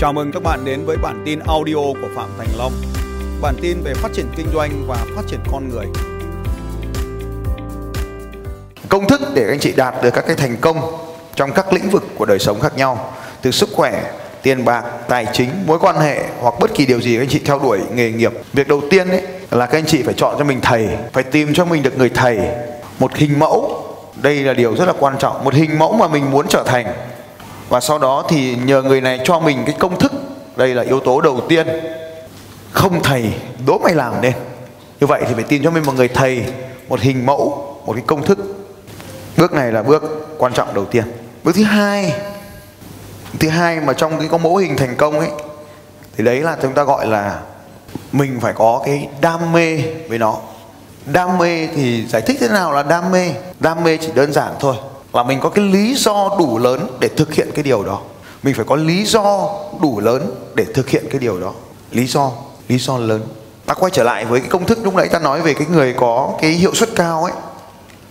Chào mừng các bạn đến với bản tin audio của Phạm Thành Long. Bản tin về phát triển kinh doanh và phát triển con người. Công thức để anh chị đạt được các cái thành công trong các lĩnh vực của đời sống khác nhau, từ sức khỏe, tiền bạc, tài chính, mối quan hệ hoặc bất kỳ điều gì các anh chị theo đuổi nghề nghiệp. Việc đầu tiên ấy là các anh chị phải chọn cho mình thầy, phải tìm cho mình được người thầy, một hình mẫu. Đây là điều rất là quan trọng, một hình mẫu mà mình muốn trở thành và sau đó thì nhờ người này cho mình cái công thức. Đây là yếu tố đầu tiên. Không thầy, đố mày làm nên. Như vậy thì phải tìm cho mình một người thầy, một hình mẫu, một cái công thức. Bước này là bước quan trọng đầu tiên. Bước thứ hai thứ hai mà trong cái có mẫu hình thành công ấy, thì đấy là chúng ta gọi là mình phải có cái đam mê với nó. Đam mê thì giải thích thế nào là đam mê? Đam mê chỉ đơn giản thôi là mình có cái lý do đủ lớn để thực hiện cái điều đó. Mình phải có lý do đủ lớn để thực hiện cái điều đó. Lý do lý do lớn. Ta quay trở lại với cái công thức lúc nãy ta nói về cái người có cái hiệu suất cao ấy,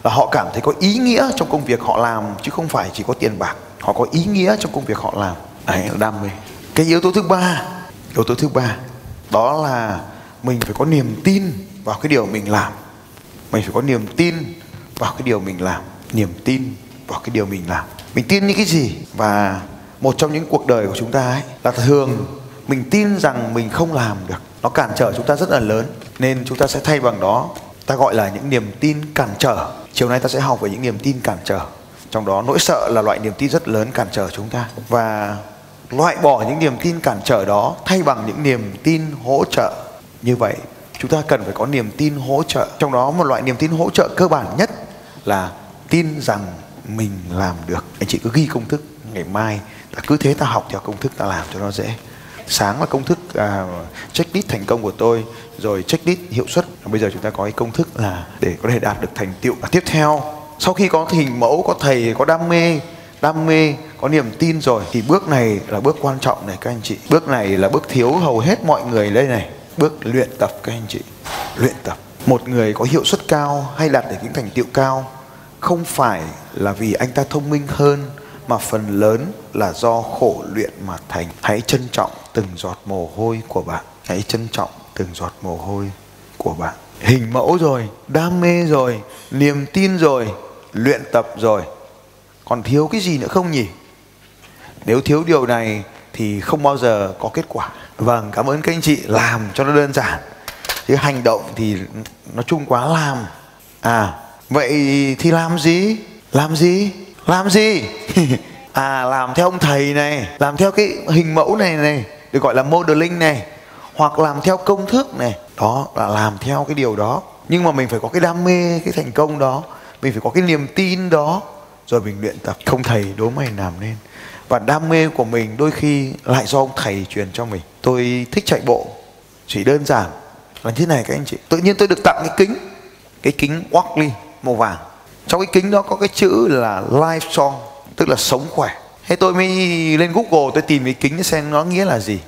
là họ cảm thấy có ý nghĩa trong công việc họ làm, chứ không phải chỉ có tiền bạc. Họ có ý nghĩa trong công việc họ làm. Đấy, là đam mê. Cái yếu tố thứ ba, yếu tố thứ ba, đó là mình phải có niềm tin vào cái điều mình làm. Mình phải có niềm tin vào cái điều mình làm. Niềm tin vào cái điều mình làm. Mình tin những cái gì và một trong những cuộc đời của chúng ta ấy là thường mình tin rằng mình không làm được. Nó cản trở chúng ta rất là lớn, nên chúng ta sẽ thay bằng đó, ta gọi là những niềm tin cản trở. Chiều nay ta sẽ học về những niềm tin cản trở. Trong đó nỗi sợ là loại niềm tin rất lớn cản trở chúng ta. Và loại bỏ những niềm tin cản trở đó thay bằng những niềm tin hỗ trợ. Như vậy, chúng ta cần phải có niềm tin hỗ trợ. Trong đó một loại niềm tin hỗ trợ cơ bản nhất là tin rằng mình làm được. Anh chị cứ ghi công thức ngày mai ta cứ thế ta học theo công thức ta làm cho nó dễ. Sáng là công thức à, checklist thành công của tôi rồi checklist hiệu suất. Bây giờ chúng ta có cái công thức là để có thể đạt được thành tựu. Và tiếp theo sau khi có hình mẫu có thầy có đam mê đam mê có niềm tin rồi thì bước này là bước quan trọng này các anh chị. Bước này là bước thiếu hầu hết mọi người đây này. Bước luyện tập các anh chị luyện tập. Một người có hiệu suất cao hay đạt được những thành tựu cao không phải là vì anh ta thông minh hơn mà phần lớn là do khổ luyện mà thành. Hãy trân trọng từng giọt mồ hôi của bạn. Hãy trân trọng từng giọt mồ hôi của bạn. Hình mẫu rồi, đam mê rồi, niềm tin rồi, luyện tập rồi. Còn thiếu cái gì nữa không nhỉ? Nếu thiếu điều này thì không bao giờ có kết quả. Vâng, cảm ơn các anh chị làm cho nó đơn giản. Chứ hành động thì nó chung quá làm. À, vậy thì làm gì? làm gì? Làm gì? À làm theo ông thầy này làm theo cái hình mẫu này này được gọi là modeling này hoặc làm theo công thức này. Đó là làm theo cái điều đó. Nhưng mà mình phải có cái đam mê cái thành công đó mình phải có cái niềm tin đó rồi mình luyện tập. Không thầy đố mày làm nên. Và đam mê của mình đôi khi lại do ông thầy truyền cho mình. Tôi thích chạy bộ chỉ đơn giản là thế này các anh chị. Tự nhiên tôi được tặng cái kính cái kính Oakley màu vàng. Trong cái kính đó có cái chữ là life strong tức là sống khỏe. Thế tôi mới lên google, tôi tìm cái kính xem nó nghĩa là gì.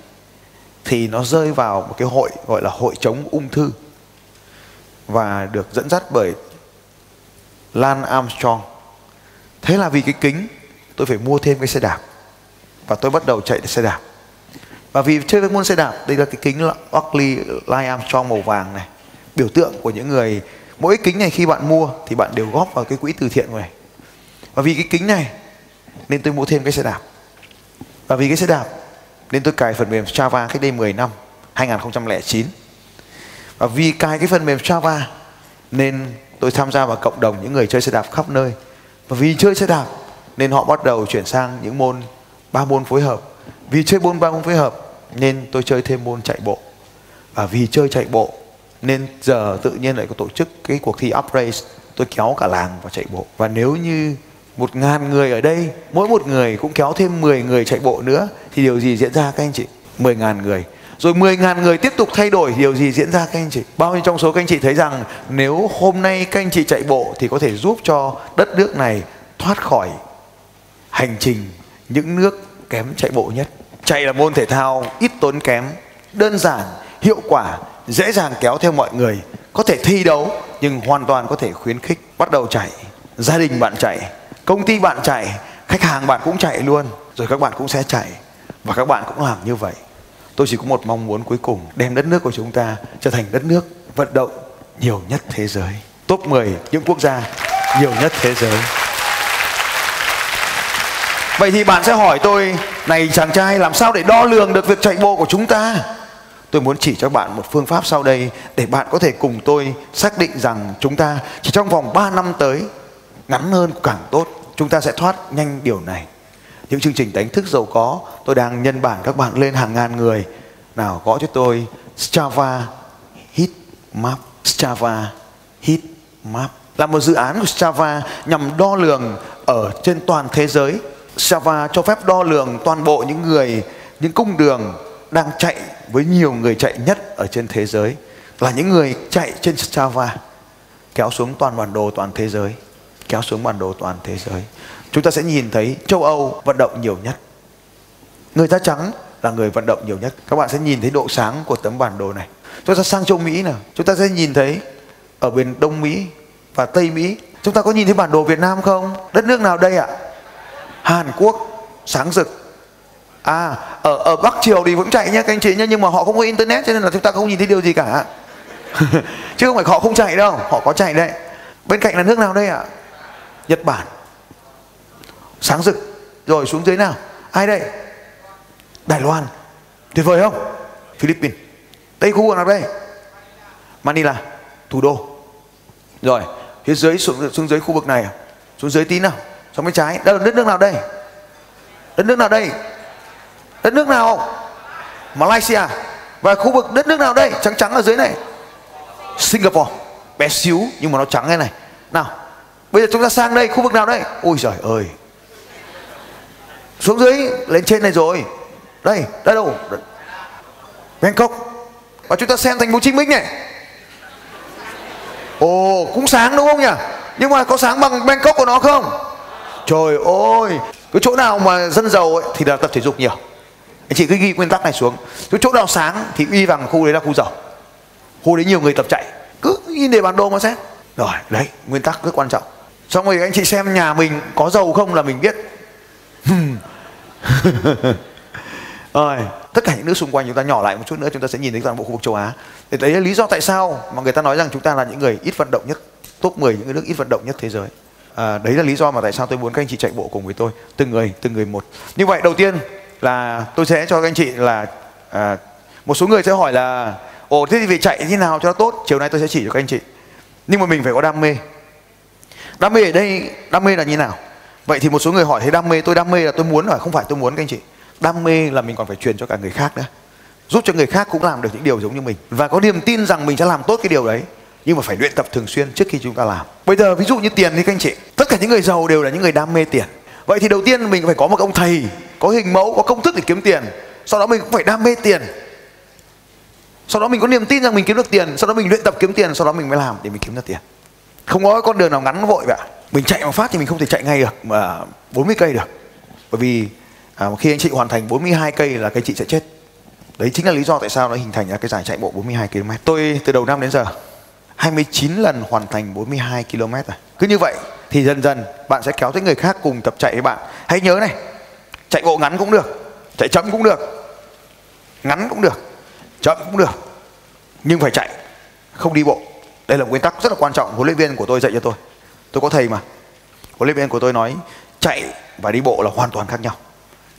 Thì nó rơi vào một cái hội, gọi là hội chống ung thư. Và được dẫn dắt bởi Lan Armstrong. Thế là vì cái kính, tôi phải mua thêm cái xe đạp. Và tôi bắt đầu chạy xe đạp. Và vì chơi với môn xe đạp, đây là cái kính Oakley Life Armstrong màu vàng này. Biểu tượng của những người mỗi kính này khi bạn mua thì bạn đều góp vào cái quỹ từ thiện này. Và vì cái kính này nên tôi mua thêm cái xe đạp. Và vì cái xe đạp nên tôi cài phần mềm Java cách đây 10 năm 2009 và vì cài cái phần mềm Java nên tôi tham gia vào cộng đồng những người chơi xe đạp khắp nơi. Và vì chơi xe đạp nên họ bắt đầu chuyển sang những môn ba môn phối hợp. Vì chơi môn ba môn phối hợp nên tôi chơi thêm môn chạy bộ. Và vì chơi chạy bộ nên giờ tự nhiên lại có tổ chức cái cuộc thi up race, tôi kéo cả làng vào chạy bộ. Và nếu như một ngàn người ở đây, mỗi một người cũng kéo thêm 10 người chạy bộ nữa, thì điều gì diễn ra các anh chị? 10 ngàn người. Rồi 10 ngàn người tiếp tục thay đổi, điều gì diễn ra các anh chị? Bao nhiêu trong số các anh chị thấy rằng nếu hôm nay các anh chị chạy bộ thì có thể giúp cho đất nước này thoát khỏi hành trình những nước kém chạy bộ nhất? Chạy là môn thể thao, ít tốn kém, đơn giản, hiệu quả dễ dàng kéo theo mọi người, có thể thi đấu, nhưng hoàn toàn có thể khuyến khích bắt đầu chạy, gia đình bạn chạy, công ty bạn chạy, khách hàng bạn cũng chạy luôn, rồi các bạn cũng sẽ chạy. Và các bạn cũng làm như vậy. Tôi chỉ có một mong muốn cuối cùng, đem đất nước của chúng ta trở thành đất nước vận động nhiều nhất thế giới. Top 10 những quốc gia nhiều nhất thế giới. Vậy thì bạn sẽ hỏi tôi, này chàng trai, làm sao để đo lường được việc chạy bộ của chúng ta? Tôi muốn chỉ cho bạn một phương pháp sau đây để bạn có thể cùng tôi xác định rằng chúng ta chỉ trong vòng 3 năm tới ngắn hơn càng tốt. Chúng ta sẽ thoát nhanh điều này. Những chương trình đánh thức giàu có, tôi đang nhân bản các bạn lên hàng ngàn người. Nào, gõ cho tôi Strava Hit Map. Strava Hit Map là một dự án của Strava nhằm đo lường ở trên toàn thế giới. Strava cho phép đo lường toàn bộ những người, những cung đường đang chạy với nhiều người chạy nhất ở trên thế giới, là những người chạy trên Strava kéo xuống toàn bản đồ toàn thế giới, kéo xuống bản đồ toàn thế giới. Chúng ta sẽ nhìn thấy châu Âu vận động nhiều nhất. Người da trắng là người vận động nhiều nhất. Các bạn sẽ nhìn thấy độ sáng của tấm bản đồ này. Chúng ta sang châu Mỹ nào. Chúng ta sẽ nhìn thấy ở bên Đông Mỹ và Tây Mỹ. Chúng ta có nhìn thấy bản đồ Việt Nam không? Đất nước nào đây ạ? Hàn Quốc, sáng rực à ở ở Bắc Triều thì vẫn chạy nhé các anh chị nhé nhưng mà họ không có internet cho nên là chúng ta không nhìn thấy điều gì cả. Chứ không phải họ không chạy đâu họ có chạy đấy. Bên cạnh là nước nào đây ạ? Nhật Bản. Sáng rực. Rồi xuống dưới nào? Ai đây? Đài Loan. Tuyệt vời không? Philippines. Tây khu vực nào đây? Manila. Thủ đô. Rồi phía dưới xuống, xuống dưới khu vực này à? xuống dưới tí nào? Xuống bên trái. Đây là đất nước nào đây? Đất nước nào đây? Đất nước nào? Malaysia. Và khu vực đất nước nào đây? Trắng trắng ở dưới này. Singapore. Bé xíu nhưng mà nó trắng thế này. Nào bây giờ chúng ta sang đây khu vực nào đây? Ôi trời ơi. Xuống dưới lên trên này rồi. Đây đây đâu? Bangkok. Và chúng ta xem thành phố Hồ Chí Minh này. Ồ cũng sáng đúng không nhỉ? Nhưng mà có sáng bằng Bangkok của nó không? Trời ơi cái chỗ nào mà dân giàu ấy, thì là tập thể dục nhiều anh chị cứ ghi nguyên tắc này xuống. Chỗ nào sáng thì uy bằng khu đấy là khu giàu khu đấy nhiều người tập chạy. Cứ nhìn để bản đồ mà xem. Rồi đấy nguyên tắc rất quan trọng. Xong rồi anh chị xem nhà mình có giàu không là mình biết. Rồi tất cả những nước xung quanh chúng ta nhỏ lại một chút nữa chúng ta sẽ nhìn thấy toàn bộ khu vực châu Á. Để đấy là lý do tại sao mà người ta nói rằng chúng ta là những người ít vận động nhất top 10 những nước ít vận động nhất thế giới. À, đấy là lý do mà tại sao tôi muốn các anh chị chạy bộ cùng với tôi. Từng người từng người một. Như vậy đầu tiên là tôi sẽ cho các anh chị là à, một số người sẽ hỏi là ồ thế thì về chạy như nào cho nó tốt? Chiều nay tôi sẽ chỉ cho các anh chị. Nhưng mà mình phải có đam mê. Đam mê ở đây đam mê là như nào? Vậy thì một số người hỏi thế đam mê tôi đam mê là tôi muốn rồi không phải tôi muốn các anh chị. Đam mê là mình còn phải truyền cho cả người khác nữa. Giúp cho người khác cũng làm được những điều giống như mình. Và có niềm tin rằng mình sẽ làm tốt cái điều đấy nhưng mà phải luyện tập thường xuyên trước khi chúng ta làm. Bây giờ ví dụ như tiền thì các anh chị. Tất cả những người giàu đều là những người đam mê tiền. Vậy thì đầu tiên mình phải có một ông thầy có hình mẫu có công thức để kiếm tiền sau đó mình cũng phải đam mê tiền. Sau đó mình có niềm tin rằng mình kiếm được tiền sau đó mình luyện tập kiếm tiền sau đó mình mới làm để mình kiếm được tiền. Không có con đường nào ngắn vội vậy mình chạy một phát thì mình không thể chạy ngay được mà 40 cây được. Bởi vì à, khi anh chị hoàn thành 42 cây là cái chị sẽ chết. Đấy chính là lý do tại sao nó hình thành ra cái giải chạy bộ 42 km. Tôi từ đầu năm đến giờ 29 lần hoàn thành 42 km rồi. Cứ như vậy thì dần dần bạn sẽ kéo tới người khác cùng tập chạy với bạn. Hãy nhớ này chạy bộ ngắn cũng được, chạy chậm cũng được, ngắn cũng được, chậm cũng được, nhưng phải chạy, không đi bộ. Đây là nguyên tắc rất là quan trọng, huấn luyện viên của tôi dạy cho tôi. Tôi có thầy mà. Huấn luyện viên của tôi nói, chạy và đi bộ là hoàn toàn khác nhau,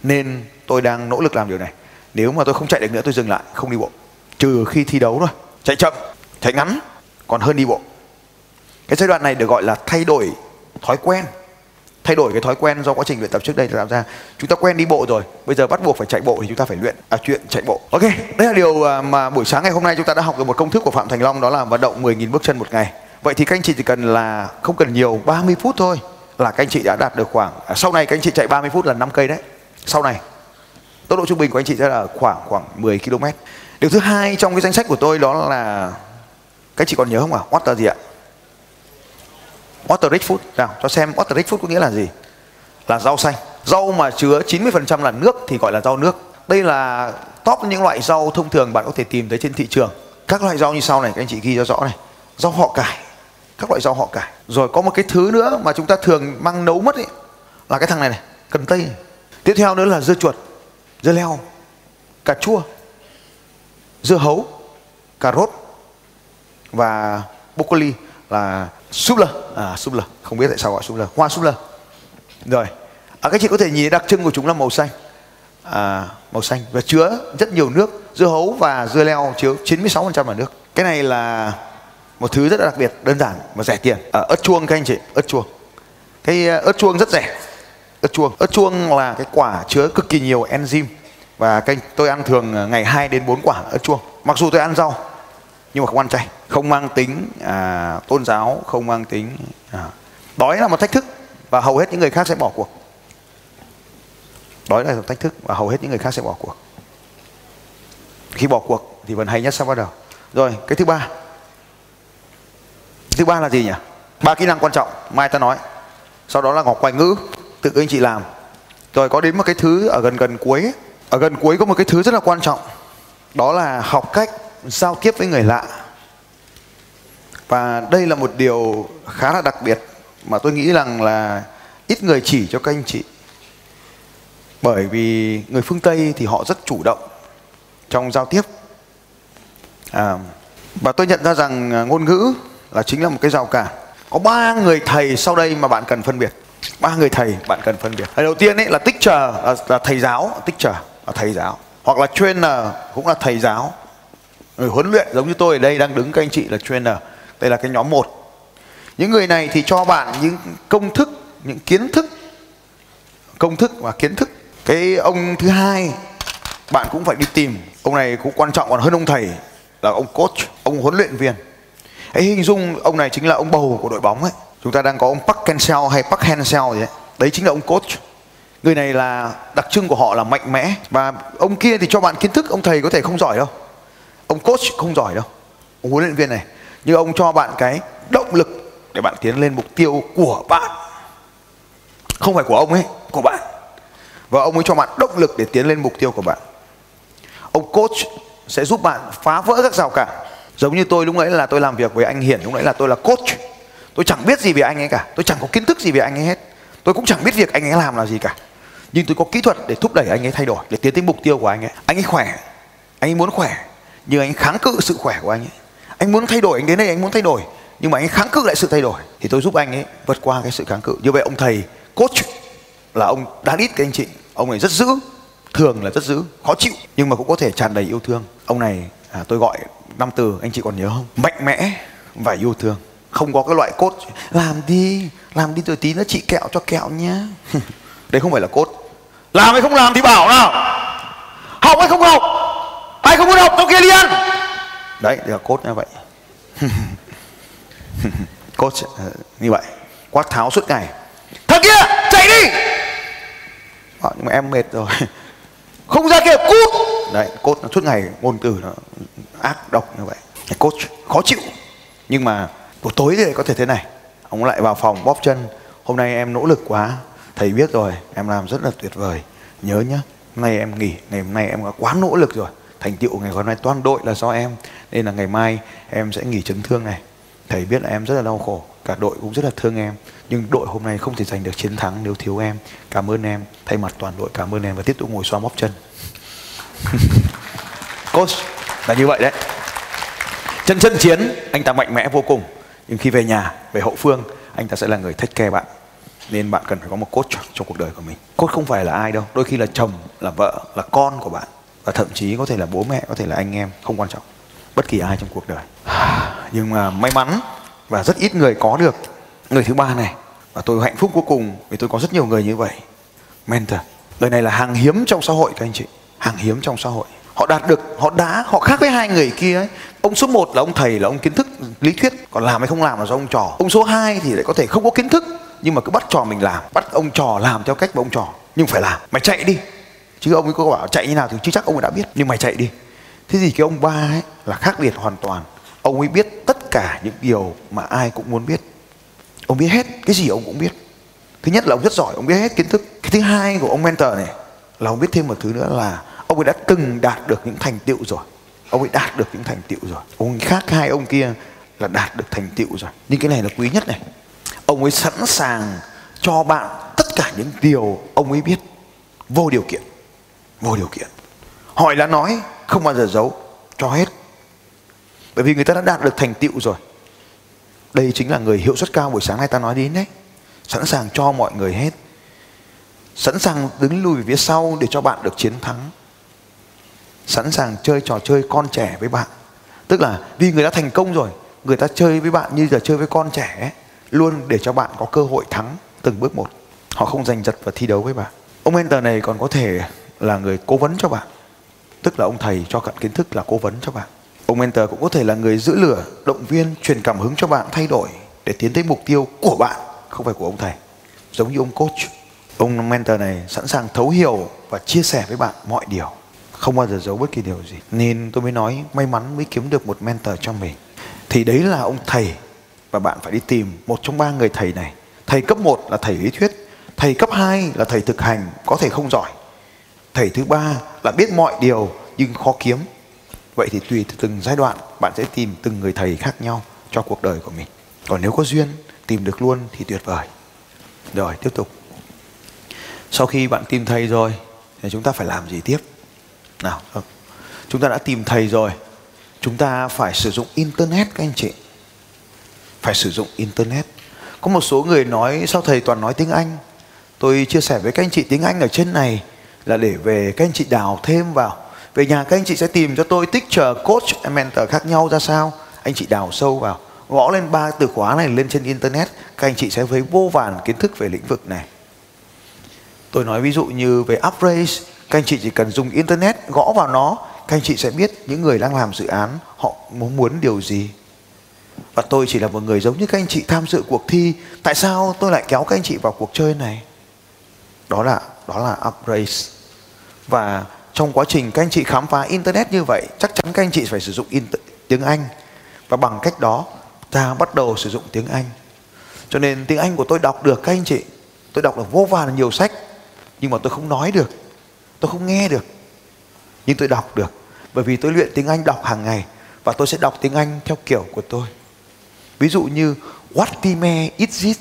nên tôi đang nỗ lực làm điều này. Nếu mà tôi không chạy được nữa, tôi dừng lại, không đi bộ. Trừ khi thi đấu thôi, chạy chậm, chạy ngắn, còn hơn đi bộ. Cái giai đoạn này được gọi là thay đổi thói quen thay đổi cái thói quen do quá trình luyện tập trước đây tạo ra. Chúng ta quen đi bộ rồi bây giờ bắt buộc phải chạy bộ thì chúng ta phải luyện à chuyện chạy bộ. Ok đây là điều à, mà buổi sáng ngày hôm nay chúng ta đã học được một công thức của phạm thành long đó là vận động 10.000 bước chân một ngày. Vậy thì các anh chị chỉ cần là không cần nhiều 30 phút thôi là các anh chị đã đạt được khoảng à, sau này các anh chị chạy 30 phút là 5 cây đấy. Sau này tốc độ trung bình của anh chị sẽ là khoảng khoảng 10 km điều thứ hai trong cái danh sách của tôi đó là các anh chị còn nhớ không ạ? À? water gì ạ? Water rich food. Nào, cho xem water rich food có nghĩa là gì? Là rau xanh. Rau mà chứa 90% là nước thì gọi là rau nước. Đây là top những loại rau thông thường bạn có thể tìm thấy trên thị trường. Các loại rau như sau này, các anh chị ghi cho rõ này. Rau họ cải. Các loại rau họ cải. Rồi có một cái thứ nữa mà chúng ta thường mang nấu mất ấy, là cái thằng này này, cần tây. Này. tiếp theo nữa là dưa chuột, dưa leo, cà chua, dưa hấu, cà rốt và broccoli là súp lơ. À súp lơ. Không biết tại sao gọi súp lơ. Hoa súp lơ. Rồi. À, các chị có thể nhìn đặc trưng của chúng là màu xanh. À, màu xanh. Và chứa rất nhiều nước dưa hấu và dưa leo chứa 96% là nước. Cái này là một thứ rất là đặc biệt đơn giản và rẻ tiền. À, ớt chuông các anh chị. Ớt chuông. Cái à, ớt chuông rất rẻ. Ớt chuông. Ớt chuông là cái quả chứa cực kỳ nhiều enzyme. Và cái tôi ăn thường à, ngày 2 đến 4 quả ớt chuông. Mặc dù tôi ăn rau nhưng mà không ăn chay không mang tính à, tôn giáo không mang tính à, đói là một thách thức và hầu hết những người khác sẽ bỏ cuộc. Đói là một thách thức và hầu hết những người khác sẽ bỏ cuộc. Khi bỏ cuộc thì vẫn hay nhất sau bắt đầu. Rồi cái thứ ba. Thứ ba là gì nhỉ? Ba kỹ năng quan trọng mai ta nói. Sau đó là ngọc ngoại ngữ tự anh chị làm. Rồi có đến một cái thứ ở gần gần cuối. Ở gần cuối có một cái thứ rất là quan trọng. Đó là học cách giao tiếp với người lạ và đây là một điều khá là đặc biệt mà tôi nghĩ rằng là ít người chỉ cho các anh chị. Bởi vì người phương tây thì họ rất chủ động trong giao tiếp. À, và tôi nhận ra rằng à, ngôn ngữ là chính là một cái rào cản. Có ba người thầy sau đây mà bạn cần phân biệt. Ba người thầy bạn cần phân biệt. Thầy đầu tiên ấy là teacher là, là thầy giáo teacher là thầy giáo. Hoặc là trainer cũng là thầy giáo. Người huấn luyện giống như tôi ở đây đang đứng các anh chị là trainer đây là cái nhóm một. Những người này thì cho bạn những công thức, những kiến thức, công thức và kiến thức. Cái ông thứ hai, bạn cũng phải đi tìm. Ông này cũng quan trọng còn hơn ông thầy, là ông coach, ông huấn luyện viên. Hãy hình dung ông này chính là ông bầu của đội bóng ấy. Chúng ta đang có ông Park Hang-seo hay Park Hang-seo gì đấy đấy chính là ông coach. Người này là, đặc trưng của họ là mạnh mẽ. Và ông kia thì cho bạn kiến thức, ông thầy có thể không giỏi đâu. Ông coach không giỏi đâu. Ông huấn luyện viên này nhưng ông cho bạn cái động lực để bạn tiến lên mục tiêu của bạn. Không phải của ông ấy, của bạn. Và ông ấy cho bạn động lực để tiến lên mục tiêu của bạn. Ông coach sẽ giúp bạn phá vỡ các rào cản. Giống như tôi lúc nãy là tôi làm việc với anh hiển, lúc nãy là tôi là coach. Tôi chẳng biết gì về anh ấy cả. Tôi chẳng có kiến thức gì về anh ấy hết. Tôi cũng chẳng biết việc anh ấy làm là gì cả. Nhưng tôi có kỹ thuật để thúc đẩy anh ấy thay đổi, để tiến tới mục tiêu của anh ấy. Anh ấy khỏe. Anh ấy muốn khỏe. Nhưng anh ấy kháng cự sự khỏe của anh ấy anh muốn thay đổi anh đến đây anh muốn thay đổi nhưng mà anh kháng cự lại sự thay đổi thì tôi giúp anh ấy vượt qua cái sự kháng cự. Như vậy ông thầy coach là ông đáng ít cái anh chị. Ông này rất dữ thường là rất dữ khó chịu nhưng mà cũng có thể tràn đầy yêu thương. Ông này à, tôi gọi năm từ anh chị còn nhớ không? Mạnh mẽ và yêu thương. Không có cái loại cốt làm đi làm đi rồi tí nữa chị kẹo cho kẹo nhá. Đấy không phải là cốt làm hay không làm thì bảo nào. Học hay không học? Ai không muốn học? Tao kia đi ăn đấy là cốt như vậy. Cốt ờ, như vậy. Quát tháo suốt ngày. Thằng kia chạy đi! À, nhưng mà em mệt rồi. Không ra kia cút! Đấy cốt nó suốt ngày ngôn từ nó ác độc như vậy. Cốt khó chịu. Nhưng mà buổi tối thì có thể thế này. Ông lại vào phòng bóp chân. Hôm nay em nỗ lực quá. Thầy biết rồi em làm rất là tuyệt vời. Nhớ nhá hôm nay em nghỉ ngày hôm nay em đã quá nỗ lực rồi. Thành tựu ngày hôm nay toàn đội là do em nên là ngày mai em sẽ nghỉ chấn thương này. Thầy biết là em rất là đau khổ, cả đội cũng rất là thương em. Nhưng đội hôm nay không thể giành được chiến thắng nếu thiếu em. Cảm ơn em, thay mặt toàn đội cảm ơn em và tiếp tục ngồi xoa bóp chân. Coach, là như vậy đấy. Chân chân chiến, anh ta mạnh mẽ vô cùng. Nhưng khi về nhà, về hậu phương, anh ta sẽ là người take care bạn. Nên bạn cần phải có một coach trong cuộc đời của mình. Coach không phải là ai đâu. Đôi khi là chồng, là vợ, là con của bạn. Và thậm chí có thể là bố mẹ, có thể là anh em, không quan trọng bất kỳ ai trong cuộc đời. Nhưng mà may mắn và rất ít người có được người thứ ba này. Và tôi hạnh phúc vô cùng vì tôi có rất nhiều người như vậy. Mentor, đời này là hàng hiếm trong xã hội các anh chị. Hàng hiếm trong xã hội. Họ đạt được, họ đã, họ khác với hai người kia ấy. ông số 1 là ông thầy, là ông kiến thức, lý thuyết. Còn làm hay không làm là do ông trò. Ông số 2 thì lại có thể không có kiến thức, nhưng mà cứ bắt trò mình làm. Bắt ông trò làm theo cách của ông trò. Nhưng phải làm. Mày chạy đi. Chứ ông ấy có bảo chạy như nào thì chưa chắc ông ấy đã biết. Nhưng mày chạy đi thế thì cái ông ba ấy là khác biệt hoàn toàn. Ông ấy biết tất cả những điều mà ai cũng muốn biết. Ông biết hết cái gì ông cũng biết. Thứ nhất là ông rất giỏi, ông biết hết kiến thức. Cái thứ hai của ông mentor này là ông biết thêm một thứ nữa là ông ấy đã từng đạt được những thành tựu rồi. Ông ấy đạt được những thành tựu rồi. Ông khác hai ông kia là đạt được thành tựu rồi. Nhưng cái này là quý nhất này. Ông ấy sẵn sàng cho bạn tất cả những điều ông ấy biết. Vô điều kiện. Vô điều kiện hỏi là nói không bao giờ giấu cho hết. Bởi vì người ta đã đạt được thành tựu rồi. Đây chính là người hiệu suất cao buổi sáng nay ta nói đến đấy sẵn sàng cho mọi người hết. Sẵn sàng đứng lùi phía sau để cho bạn được chiến thắng. Sẵn sàng chơi trò chơi con trẻ với bạn. Tức là vì người đã thành công rồi người ta chơi với bạn như giờ chơi với con trẻ ấy, luôn để cho bạn có cơ hội thắng từng bước một. Họ không giành giật và thi đấu với bạn. Ông mentor này còn có thể là người cố vấn cho bạn tức là ông thầy cho cận kiến thức, là cố vấn cho bạn. Ông mentor cũng có thể là người giữ lửa, động viên, truyền cảm hứng cho bạn, thay đổi để tiến tới mục tiêu của bạn, không phải của ông thầy. Giống như ông coach, ông mentor này sẵn sàng thấu hiểu và chia sẻ với bạn mọi điều. Không bao giờ giấu bất kỳ điều gì. Nên tôi mới nói, may mắn mới kiếm được một mentor cho mình. Thì đấy là ông thầy, và bạn phải đi tìm một trong ba người thầy này. Thầy cấp 1 là thầy lý thuyết, thầy cấp 2 là thầy thực hành, có thể không giỏi thầy thứ ba là biết mọi điều nhưng khó kiếm. Vậy thì tùy từng giai đoạn, bạn sẽ tìm từng người thầy khác nhau cho cuộc đời của mình. Còn nếu có duyên, tìm được luôn thì tuyệt vời. Rồi, tiếp tục. Sau khi bạn tìm thầy rồi, thì chúng ta phải làm gì tiếp? Nào vâng. chúng ta đã tìm thầy rồi. Chúng ta phải sử dụng internet, các anh chị. Phải sử dụng internet. Có một số người nói sao thầy toàn nói tiếng anh. Tôi chia sẻ với các anh chị tiếng anh ở trên này là để về các anh chị đào thêm vào. Về nhà các anh chị sẽ tìm cho tôi teacher, coach mentor khác nhau ra sao? Anh chị đào sâu vào. Gõ lên ba từ khóa này lên trên internet, các anh chị sẽ thấy vô vàn kiến thức về lĩnh vực này. Tôi nói ví dụ như về upraise các anh chị chỉ cần dùng internet, gõ vào nó, các anh chị sẽ biết những người đang làm dự án, họ muốn muốn điều gì. Và tôi chỉ là một người giống như các anh chị tham dự cuộc thi. Tại sao tôi lại kéo các anh chị vào cuộc chơi này? Đó là đó là upraise và trong quá trình các anh chị khám phá internet như vậy, chắc chắn các anh chị phải sử dụng tiếng anh. Và bằng cách đó, ta bắt đầu sử dụng tiếng anh. Cho nên tiếng anh của tôi đọc được các anh chị. Tôi đọc được vô vàn nhiều sách, nhưng mà tôi không nói được. Tôi không nghe được. Nhưng tôi đọc được. Bởi vì tôi luyện tiếng anh đọc hàng ngày, và tôi sẽ đọc tiếng anh theo kiểu của tôi. Ví dụ như, what time is it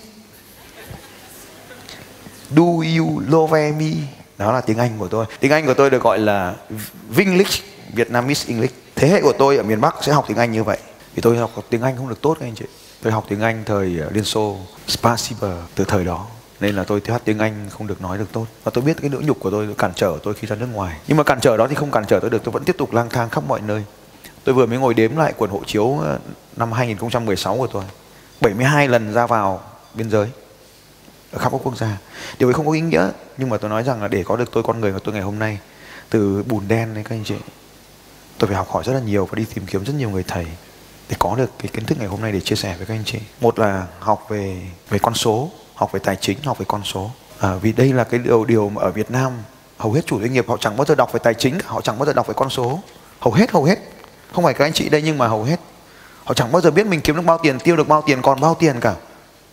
do you love me? Đó là tiếng anh của tôi. Tiếng anh của tôi được gọi là vinglish vietnamese english. Thế hệ của tôi ở miền bắc sẽ học tiếng anh như vậy. Vì tôi học tiếng anh không được tốt các anh chị. Tôi học tiếng anh thời ờ, liên xô, spasiba, từ thời đó. Nên là tôi hát tiếng anh không được nói được tốt. Và tôi biết cái nỗi nhục của tôi cản trở tôi khi ra nước ngoài. Nhưng mà cản trở đó thì không cản trở tôi được, tôi vẫn tiếp tục lang thang khắp mọi nơi. Tôi vừa mới ngồi đếm lại quần hộ chiếu ờ, năm 2016 của tôi. 72 lần ra vào biên giới ở khắp các quốc gia. Điều ấy không có ý nghĩa nhưng mà tôi nói rằng là để có được tôi con người của tôi ngày hôm nay từ bùn đen đấy các anh chị tôi phải học hỏi rất là nhiều và đi tìm kiếm rất nhiều người thầy để có được cái kiến thức ngày hôm nay để chia sẻ với các anh chị. Một là học về về con số học về tài chính học về con số. À, vì đây là cái điều điều mà ở Việt Nam hầu hết chủ doanh nghiệp họ chẳng bao giờ đọc về tài chính họ chẳng bao giờ đọc về con số. Hầu hết hầu hết. Không phải các anh chị đây nhưng mà hầu hết. Họ chẳng bao giờ biết mình kiếm được bao tiền tiêu được bao tiền còn bao tiền cả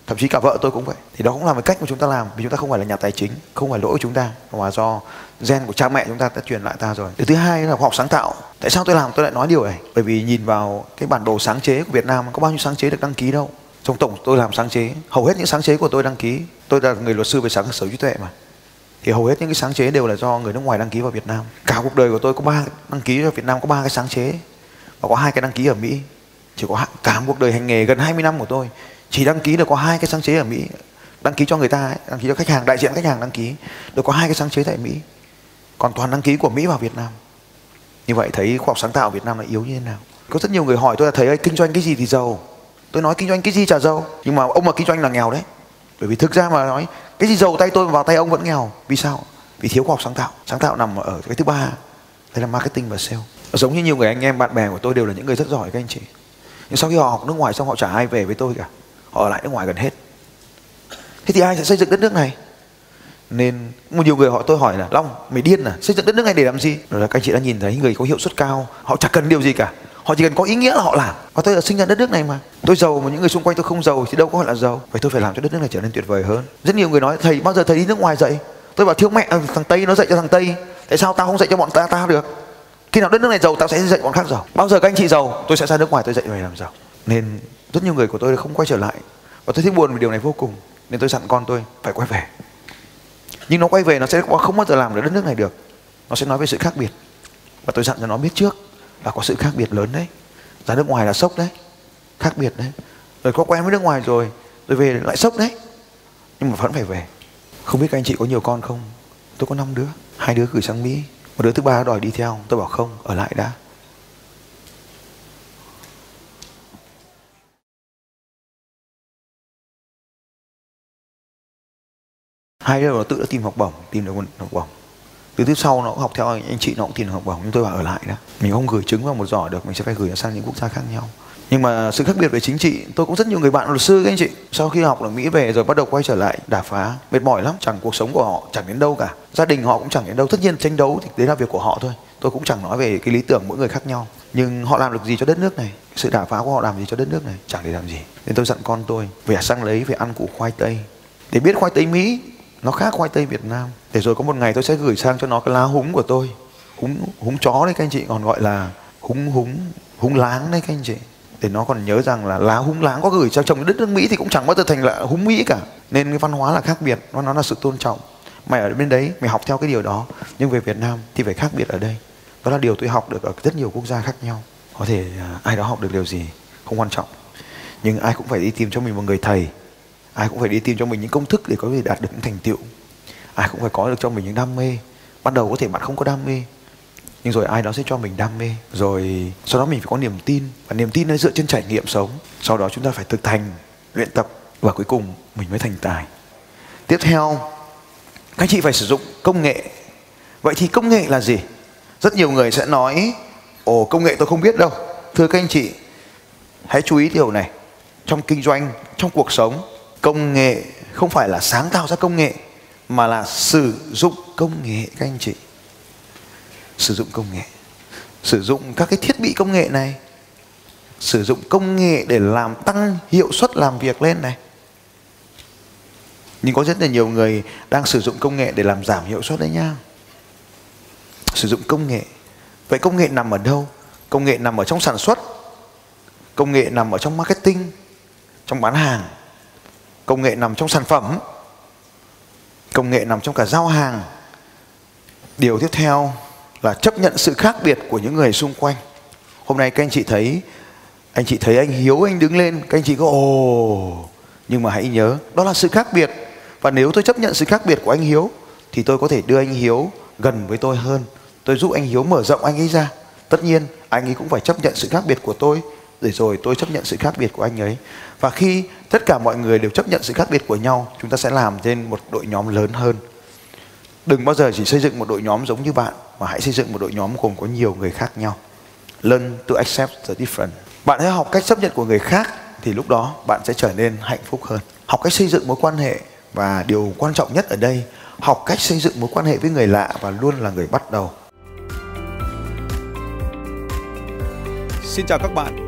thậm chí cả vợ tôi cũng vậy. Thì đó cũng là một cách mà chúng ta làm, vì chúng ta không phải là nhà tài chính, không phải lỗi của chúng ta, mà do gen của cha mẹ chúng ta đã truyền lại ta rồi. Điều thứ hai là khoa học sáng tạo. Tại sao tôi làm? Tôi lại nói điều này. Bởi vì nhìn vào cái bản đồ sáng chế của Việt Nam, có bao nhiêu sáng chế được đăng ký đâu? Trong tổng tôi làm sáng chế, hầu hết những sáng chế của tôi đăng ký, tôi là người luật sư về sáng, sở trí tuệ mà. Thì hầu hết những cái sáng chế đều là do người nước ngoài đăng ký vào Việt Nam. Cả cuộc đời của tôi có ba, đăng ký ở Việt Nam có ba cái sáng chế, và có hai cái đăng ký ở Mỹ. Chỉ có cả cuộc đời hành nghề gần 20 năm của tôi chỉ đăng ký được có hai cái sáng chế ở Mỹ. Đăng ký cho người ta ấy, đăng ký cho khách hàng đại diện khách hàng đăng ký. Được có hai cái sáng chế tại Mỹ. Còn toàn đăng ký của Mỹ vào Việt Nam. Như vậy thấy khoa học sáng tạo Việt Nam là yếu như thế nào? Có rất nhiều người hỏi tôi là thấy kinh doanh cái gì thì giàu? Tôi nói kinh doanh cái gì chả giàu? Nhưng mà ông mà kinh doanh là nghèo đấy. Bởi vì thực ra mà nói cái gì giàu tay tôi vào tay ông vẫn nghèo. Vì sao? Vì thiếu khoa học sáng tạo. Sáng tạo nằm ở cái thứ ba. Đây là marketing và sale. Giống như nhiều người anh em bạn bè của tôi đều là những người rất giỏi các anh chị. Nhưng sau khi họ học nước ngoài xong họ chả ai về với tôi cả họ ở lại nước ngoài gần hết. Thế thì ai sẽ xây dựng đất nước này? Nên một nhiều người họ tôi hỏi là, long, mày điên à? Xây dựng đất nước này để làm gì? Rồi là các anh chị đã nhìn thấy người có hiệu suất cao, họ chẳng cần điều gì cả. Họ chỉ cần có ý nghĩa là họ làm. Và tôi là sinh ra đất nước này mà. Tôi giàu mà những người xung quanh tôi không giàu thì đâu có gọi là giàu. Vậy tôi phải làm cho đất nước này trở nên tuyệt vời hơn. Rất nhiều người nói, thầy, bao giờ thầy đi nước ngoài dạy? Tôi bảo thiếu mẹ ờ, thằng tây nó dạy cho thằng tây. Tại sao tao không dạy cho bọn ta ta được? Khi nào đất nước này giàu, tao sẽ dạy bọn khác giàu. Bao giờ các anh chị giàu, tôi sẽ ra nước ngoài, tôi dạy mày làm giàu nên rất nhiều người của tôi không quay trở lại. Và tôi thấy buồn vì điều này vô cùng. Nên tôi dặn con tôi phải quay về. Nhưng nó quay về, nó sẽ không bao giờ làm được đất nước này được. Nó sẽ nói về sự khác biệt. Và tôi dặn cho nó biết trước là có sự khác biệt lớn đấy. Ra nước ngoài là sốc đấy. Khác biệt đấy. Rồi có quen với nước ngoài rồi rồi về lại sốc đấy. Nhưng mà vẫn phải về. Không biết các anh chị có nhiều con không? Tôi có năm đứa. Hai đứa gửi sang mỹ. Một đứa thứ ba đòi đi theo. Tôi bảo không, ở lại đã. Hai đứa nó tự đã tìm học bổng, tìm được một học bổng. Từ tiếp sau nó cũng học theo anh chị nó cũng tìm được học bổng, nhưng tôi bảo ở lại đó mình không gửi trứng vào một giỏ được, mình sẽ phải gửi nó sang những quốc gia khác nhau. Nhưng mà sự khác biệt về chính trị, tôi cũng rất nhiều người bạn luật sư các anh chị. Sau khi học ở mỹ về rồi bắt đầu quay trở lại đả phá, mệt mỏi lắm, chẳng cuộc sống của họ chẳng đến đâu cả. Gia đình họ cũng chẳng đến đâu, tất nhiên tranh đấu thì đấy là việc của họ thôi. Tôi cũng chẳng nói về cái lý tưởng mỗi người khác nhau. Nhưng họ làm được gì cho đất nước này? Sự đả phá của họ làm gì cho đất nước này? Chẳng để làm gì. Nên tôi dặn con tôi về sang lấy, về ăn củ khoai tây. Để biết khoai tây mỹ nó khác khoai tây việt nam. Để rồi có một ngày tôi sẽ gửi sang cho nó cái lá húng của tôi. Húng húng chó đấy các anh chị, còn gọi là húng húng húng láng đấy các anh chị. Để nó còn nhớ rằng là lá húng láng có gửi cho chồng đất nước Mỹ thì cũng chẳng bao giờ thành là húng Mỹ cả. Nên cái văn hóa là khác biệt, nó nó là sự tôn trọng. Mày ở bên đấy, mày học theo cái điều đó. Nhưng về Việt Nam thì phải khác biệt ở đây. Đó là điều tôi học được ở rất nhiều quốc gia khác nhau. Có thể à, ai đó học được điều gì không quan trọng. Nhưng ai cũng phải đi tìm cho mình một người thầy ai cũng phải đi tìm cho mình những công thức để có thể đạt được những thành tựu. Ai cũng phải có được cho mình những đam mê. Ban đầu có thể bạn không có đam mê, nhưng rồi ai đó sẽ cho mình đam mê. Rồi sau đó mình phải có niềm tin, và niềm tin nó dựa trên trải nghiệm sống. Sau đó chúng ta phải thực hành, luyện tập, và cuối cùng mình mới thành tài. Tiếp theo, các anh chị phải sử dụng công nghệ. Vậy thì công nghệ là gì? Rất nhiều người sẽ nói, ồ, công nghệ tôi không biết đâu. Thưa các anh chị, hãy chú ý điều này. Trong kinh doanh, trong cuộc sống công nghệ không phải là sáng tạo ra công nghệ, mà là sử dụng công nghệ, các anh chị. Sử dụng công nghệ. Sử dụng các cái thiết bị công nghệ này. Sử dụng công nghệ để làm tăng hiệu suất làm việc lên này. Nhưng có rất là nhiều người đang sử dụng công nghệ để làm giảm hiệu suất đấy nha. Sử dụng công nghệ. Vậy công nghệ nằm ở đâu? Công nghệ nằm ở trong sản xuất. Công nghệ nằm ở trong marketing, trong bán hàng công nghệ nằm trong sản phẩm. Công nghệ nằm trong cả giao hàng. Điều tiếp theo là chấp nhận sự khác biệt của những người xung quanh. Hôm nay các anh chị thấy, anh chị thấy anh hiếu anh đứng lên, các anh chị có, ồ, nhưng mà hãy nhớ, đó là sự khác biệt. Và nếu tôi chấp nhận sự khác biệt của anh hiếu, thì tôi có thể đưa anh hiếu gần với tôi hơn. Tôi giúp anh hiếu mở rộng anh ấy ra. Tất nhiên, anh ấy cũng phải chấp nhận sự khác biệt của tôi để rồi tôi chấp nhận sự khác biệt của anh ấy. Và khi tất cả mọi người đều chấp nhận sự khác biệt của nhau, chúng ta sẽ làm trên một đội nhóm lớn hơn. Đừng bao giờ chỉ xây dựng một đội nhóm giống như bạn, mà hãy xây dựng một đội nhóm gồm có nhiều người khác nhau. Learn to accept the different. Bạn hãy học cách chấp nhận của người khác, thì lúc đó bạn sẽ trở nên hạnh phúc hơn. Học cách xây dựng mối quan hệ, và điều quan trọng nhất ở đây, học cách xây dựng mối quan hệ với người lạ và luôn là người bắt đầu. Xin chào các bạn